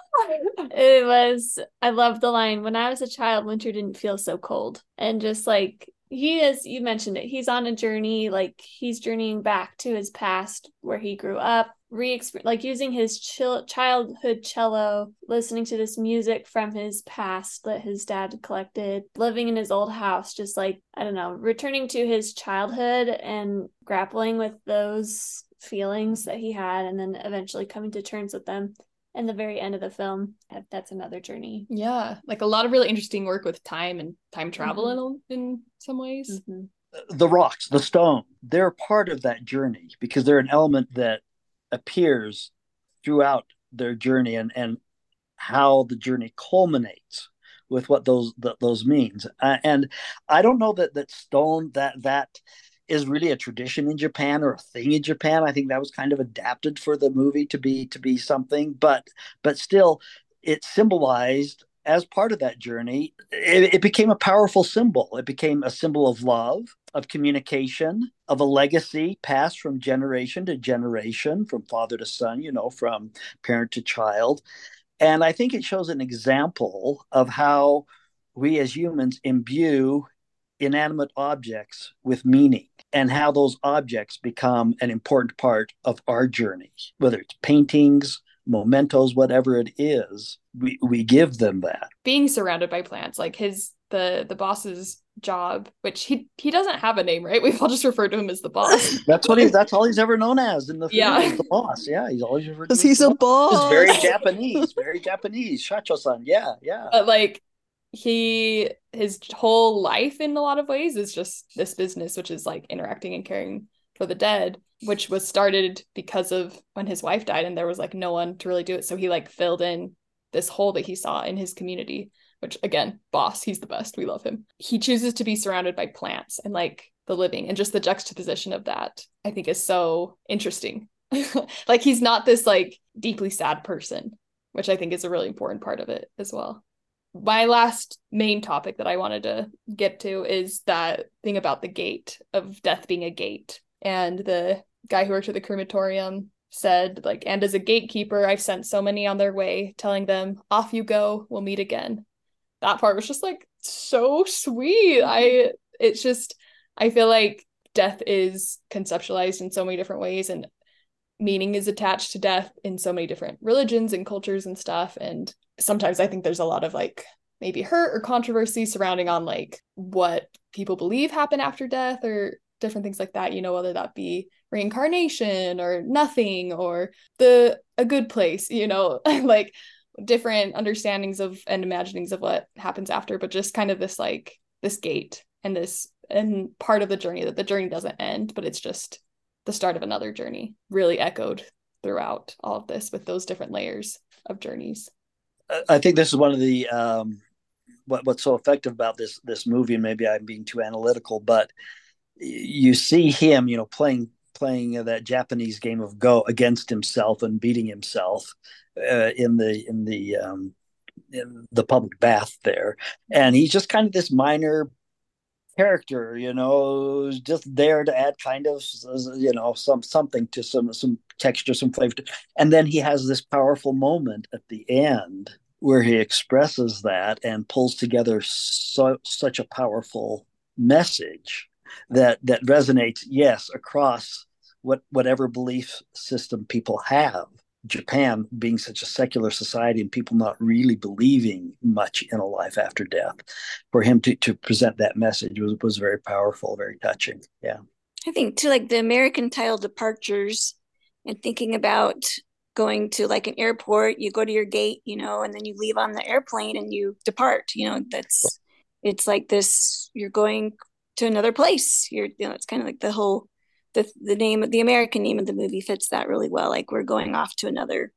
it was I love the line when I was a child winter didn't feel so cold and just like he is you mentioned it he's on a journey like he's journeying back to his past where he grew up re like using his childhood cello listening to this music from his past that his dad collected living in his old house just like i don't know returning to his childhood and grappling with those feelings that he had and then eventually coming to terms with them and the very end of the film that's another journey yeah like a lot of really interesting work with time and time travel mm-hmm. in, in some ways mm-hmm. the rocks the stone they're part of that journey because they're an element that appears throughout their journey and and how the journey culminates with what those that those means uh, and i don't know that that stone that that is really a tradition in Japan or a thing in Japan. I think that was kind of adapted for the movie to be to be something, but but still, it symbolized as part of that journey. It, it became a powerful symbol. It became a symbol of love, of communication, of a legacy passed from generation to generation, from father to son. You know, from parent to child, and I think it shows an example of how we as humans imbue inanimate objects with meaning and how those objects become an important part of our journey, whether it's paintings, mementos, whatever it is, we, we give them that. Being surrounded by plants, like his the the boss's job, which he he doesn't have a name, right? We've all just referred to him as the boss. that's what he's that's all he's ever known as in the film. Yeah. the boss. Yeah, he's always referred to he's a boss. boss. He's very Japanese, very Japanese. Shacho-san. Yeah, yeah. But like he his whole life in a lot of ways is just this business which is like interacting and caring for the dead which was started because of when his wife died and there was like no one to really do it. So he like filled in this hole that he saw in his community which again boss he's the best. We love him. He chooses to be surrounded by plants and like the living and just the juxtaposition of that i think is so interesting. Like he's not this like deeply sad person which i think is a really important part of it as well my last main topic that I wanted to get to is that thing about the gate of death being a gate. And the guy who worked at the crematorium said, like, and as a gatekeeper, I've sent so many on their way, telling them, off you go, we'll meet again. That part was just like so sweet. I, it's just, I feel like death is conceptualized in so many different ways. And meaning is attached to death in so many different religions and cultures and stuff. And sometimes I think there's a lot of like maybe hurt or controversy surrounding on like what people believe happen after death or different things like that, you know, whether that be reincarnation or nothing or the a good place, you know, like different understandings of and imaginings of what happens after, but just kind of this like this gate and this and part of the journey that the journey doesn't end, but it's just the start of another journey, really echoed throughout all of this with those different layers of journeys. I think this is one of the um, what what's so effective about this this movie, and maybe I'm being too analytical, but you see him, you know, playing playing that Japanese game of Go against himself and beating himself uh, in the in the um, in the public bath there, and he's just kind of this minor character, you know, just there to add kind of you know some something to some some texture, some flavor, and then he has this powerful moment at the end where he expresses that and pulls together so such a powerful message that that resonates yes across what whatever belief system people have Japan being such a secular society and people not really believing much in a life after death, for him to, to present that message was, was very powerful, very touching. Yeah. I think to like the American title departures and thinking about going to like an airport, you go to your gate, you know, and then you leave on the airplane and you depart, you know, that's it's like this you're going to another place. You're you know, it's kind of like the whole the the name of the American name of the movie fits that really well. Like we're going off to another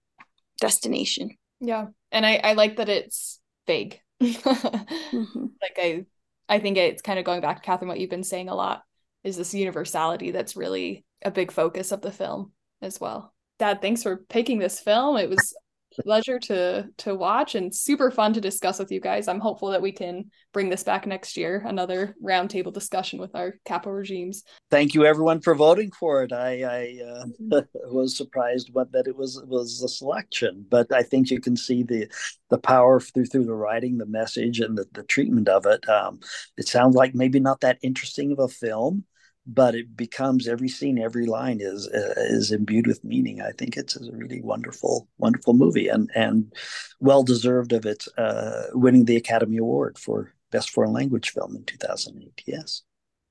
destination. Yeah, and I I like that it's vague. mm-hmm. Like I I think it's kind of going back to Catherine what you've been saying a lot is this universality that's really a big focus of the film as well. Dad, thanks for picking this film. It was pleasure to to watch and super fun to discuss with you guys. I'm hopeful that we can bring this back next year, another roundtable discussion with our caporegimes. Thank you everyone for voting for it. I, I uh, mm-hmm. was surprised but that it was was a selection, but I think you can see the the power through through the writing, the message, and the, the treatment of it. Um, it sounds like maybe not that interesting of a film, but it becomes every scene, every line is uh, is imbued with meaning. I think it's a really wonderful, wonderful movie, and and well deserved of its uh, winning the Academy Award for Best Foreign Language Film in 2008. Yes.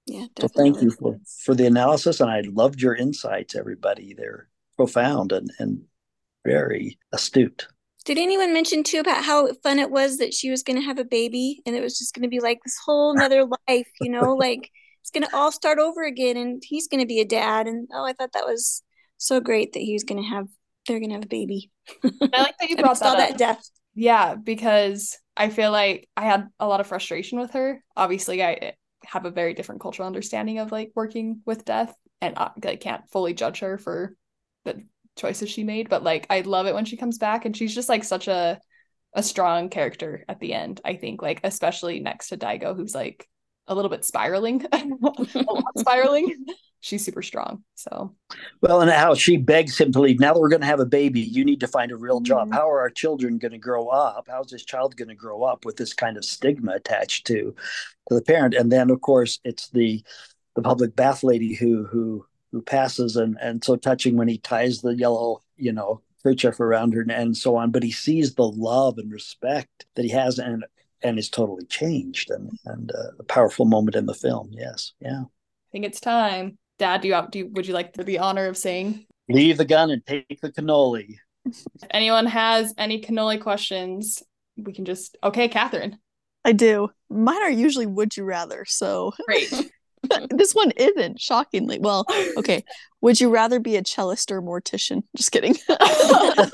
Yeah. Definitely. So thank you for for the analysis, and I loved your insights, everybody. They're profound and and very astute. Did anyone mention too about how fun it was that she was going to have a baby and it was just going to be like this whole another life, you know, like it's going to all start over again and he's going to be a dad and oh i thought that was so great that he's going to have they're going to have a baby. I like that you brought that, that death yeah because i feel like i had a lot of frustration with her. Obviously i have a very different cultural understanding of like working with death and I, I can't fully judge her for the choices she made but like i love it when she comes back and she's just like such a a strong character at the end i think like especially next to daigo who's like a little bit spiraling, spiraling. She's super strong. So, well, and how she begs him to leave. Now that we're going to have a baby, you need to find a real job. Mm-hmm. How are our children going to grow up? How's this child going to grow up with this kind of stigma attached to, to the parent? And then, of course, it's the the public bath lady who who who passes and and so touching when he ties the yellow, you know, kerchief around her and so on. But he sees the love and respect that he has, and and is totally changed and and uh, a powerful moment in the film. Yes, yeah. I think it's time. Dad, do you, do you, would you like the honor of saying leave the gun and take the cannoli? if anyone has any cannoli questions, we can just okay, Catherine. I do. Mine are usually would you rather, so great. this one isn't shockingly. Well okay. Would you rather be a cellist or a mortician? Just kidding. I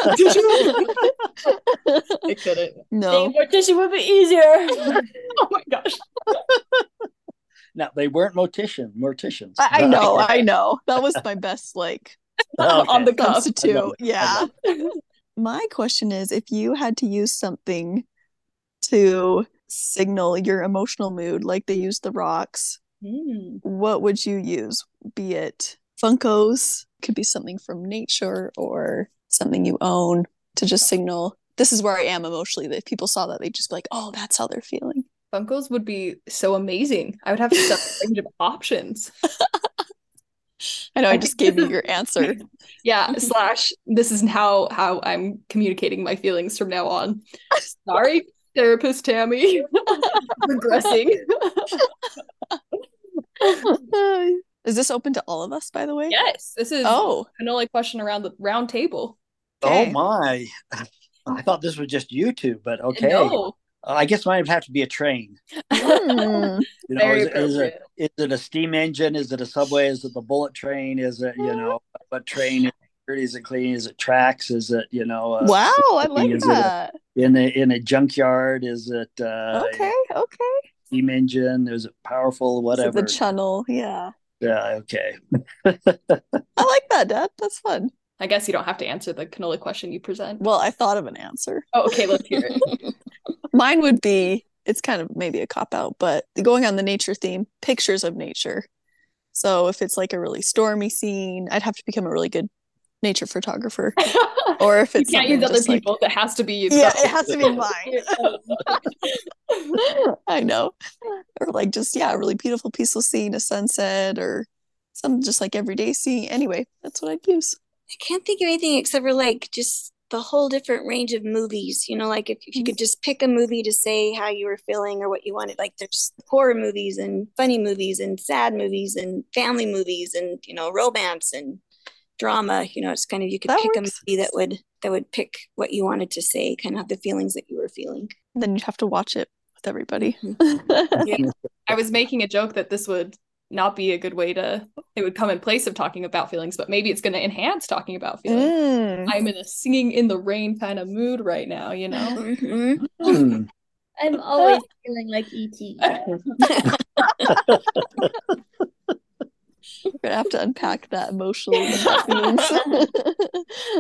couldn't. No. Mortician would be easier. Oh my gosh. Now they weren't mortician morticians. I, I know i know. That was my best like okay. on the cuff. Too yeah. my question is if you had to use something to signal your emotional mood like they use the rocks Mm. What would you use? Be it Funkos, could be something from nature or something you own to just signal this is where I am emotionally. That if people saw that, they'd just be like, oh, that's how they're feeling. Funkos would be so amazing. I would have such range of options. I know I just gave you your answer. yeah, slash this is how how I'm communicating my feelings from now on. Sorry, therapist Tammy. Regressing. is this open to all of us, by the way? yes, this is Oh, an only question around the round table. Oh my! I thought this was just YouTube, but okay. No. I guess mine would have to be a train. Hmm. You know, Very is, it- is it appropriate. is it a steam engine? Is it a subway? Is it the bullet train? Is it you know what train? Is it it clean? Is it tracks? Is it you know? uh, wow, I like Is it a- that. in a in a junkyard? Is it uh, Okay, okay. Steam engine? Is it powerful? So Whatever. the channel, yeah. yeah. Okay. I like that, Dad. That's fun. I guess you don't have to answer the cannoli question you present. Well, I thought of an answer. Oh, okay, let's hear it. Mine would be it's kind of maybe a cop out, but going on the nature theme, pictures of nature. So if it's like a really stormy scene, I'd have to become a really good nature photographer. Or if it's you can't use other like- people. It has to be you. yeah, it has to be mine. I know. Or like just yeah, a really beautiful peaceful scene, a sunset, or some just like everyday scene. Anyway, that's what I'd use. I can't think of anything except for like just the whole different range of movies. You know, like if, if you could just pick a movie to say how you were feeling or what you wanted. Like there's horror movies and funny movies and sad movies and family movies and you know romance and drama. You know, it's kind of you could That pick works. a movie that would that would pick what you wanted to say, kind of the feelings that you were feeling. Then you'd have to watch it with everybody. I was making a joke that this would not be a good way to it would come in place of talking about feelings, but maybe it's going to enhance talking about feelings. Mm. I'm in a singing in the rain kind of mood right now, you know. Mhm. Hmm. I'm always feeling like ET. We're gonna have to unpack that emotionally. what that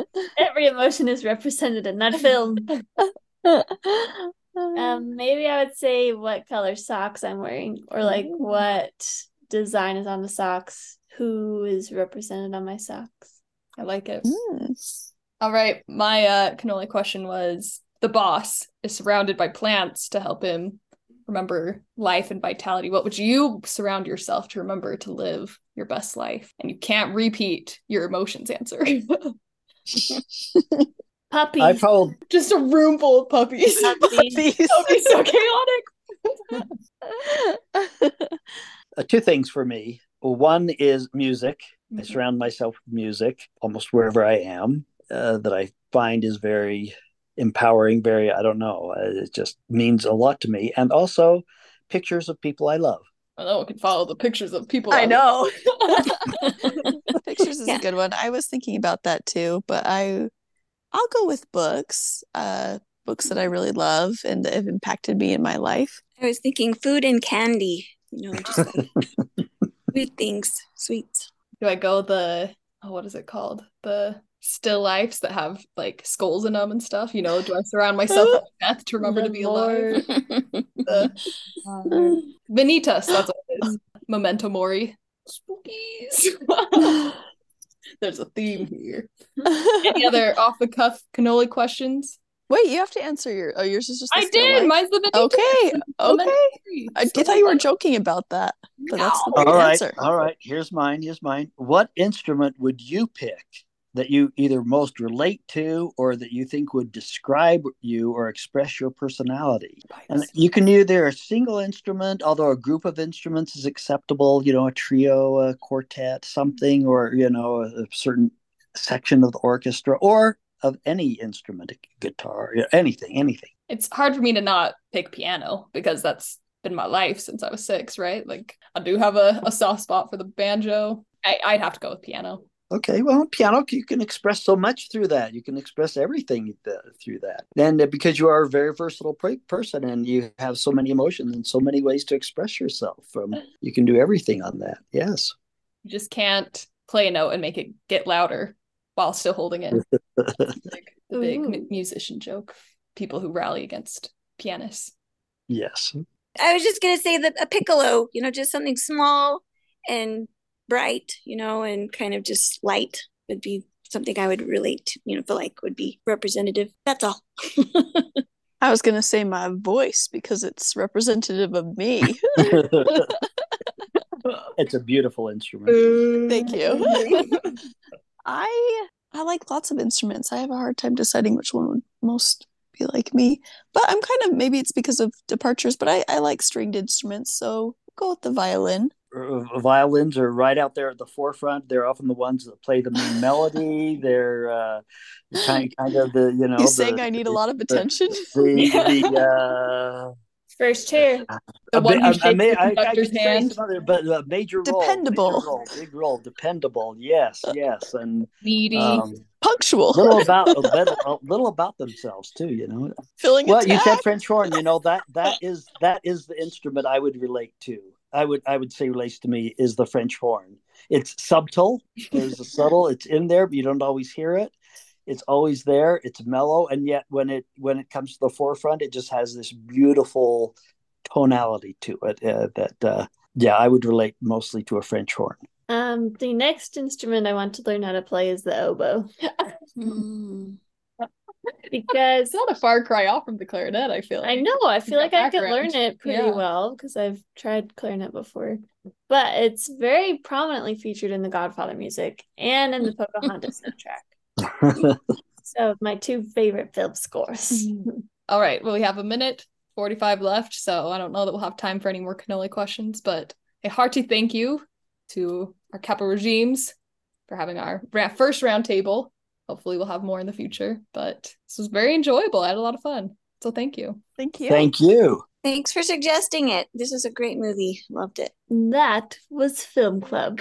means. Every emotion is represented in that film. Um, maybe I would say what color socks I'm wearing, or like what design is on the socks. Who is represented on my socks? I like it. Mm. All right, my uh cannoli question was the boss is surrounded by plants to help him remember life and vitality. What would you surround yourself to remember to live your best life? And you can't repeat your emotions answer. Puppies. I probably Just a room full of puppies. that Puppies. These- would be so chaotic. uh, two things for me. One is music. I Mhm. surround myself with music almost wherever I am uh, that I find is very empowering, very, I don't know, uh, it just means a lot to me. And also pictures of people I love. I know one can follow the pictures of people. I know. Pictures is Yeah. a good one. I was thinking about that too, but I I'll go with books. Uh books that I really love and that have impacted me in my life. I was thinking food and candy. You know, just like sweet things, sweets. Do I go the oh, what is it called? The still lifes that have like skulls in them and stuff. You know, do I surround myself with death to remember to oh, be alive? The Vanitas, that's what it is. Memento Mori. Spookies. There's a theme here. Any other off the cuff cannoli questions? Wait, you have to answer your oh yours is just I did. life. Mine's the Vanitas. Okay, okay. I, I thought you were joking about that, but that's the All right right. answer. All right. Here's mine. Here's mine. What instrument would you pick that you either most relate to or that you think would describe you or express your personality? And you can either a single instrument, although a group of instruments is acceptable, you know, a trio, a quartet, something, or, you know, a, a certain section of the orchestra, or of any instrument, guitar, anything, anything. It's hard for me to not pick piano because that's been my life since I was six, right? Like I do have a, a soft spot for the banjo. I, I'd have to go with piano. Okay, well, piano, you can express so much through that. You can express everything th- through that. And uh, because you are a very versatile per- person and you have so many emotions and so many ways to express yourself, um, you can do everything on that. Yes. You just can't play a note and make it get louder while still holding it. big, the big Ooh. musician joke. People who rally against pianists. yes. I was just gonna say that a piccolo, you know, just something small and bright, you know, and kind of just light would be something I would relate to, you know, feel like would be representative. That's all. I was gonna say my voice because it's representative of me. It's a beautiful instrument. Thank you. I I like lots of instruments. I have a hard time deciding which one would most be like me. But I'm kind of maybe it's because of departures, but I, I like stringed instruments, so go with the violin. Uh, violins are right out there at the forefront. They're often the ones that play the main melody. They're uh, kind, kind of the you know. You the, saying I need a lot of attention? The, the uh, First chair. The a one who a- a shakes the I- I conductor's hand. other, but a major role, Dependable. major role, big role, dependable. Yes, yes, and Needy. um, Punctual. little about a little, a little about themselves too. You know, Filling a well you said french horn you know that that is that is the instrument i would relate to i would i would say relates to me is the french horn. It's subtle. There's a subtle it's in there but you don't always hear it. It's always there. It's mellow and yet when it when it comes to the forefront it just has this beautiful tonality to it uh, that uh, yeah i would relate mostly to a french horn. Um, the next instrument I want to learn how to play is the oboe. Mm. Because It's not a far cry off from the clarinet, I feel Like. I know I feel like I could learn it pretty Yeah. well because I've tried clarinet before. But it's very prominently featured in the Godfather music and in the Pocahontas soundtrack. So my two favorite film scores. All right. Well, we have a minute 45 left, so I don't know that we'll have time for any more cannoli questions, but a hearty thank you to our caporegimes for having our first round table hopefully we'll have more in the future. But this was very enjoyable. I had a lot of fun. So thank you. Thank you. Thank you. Thanks for suggesting it. This is a great movie. Loved it. That was Film Club.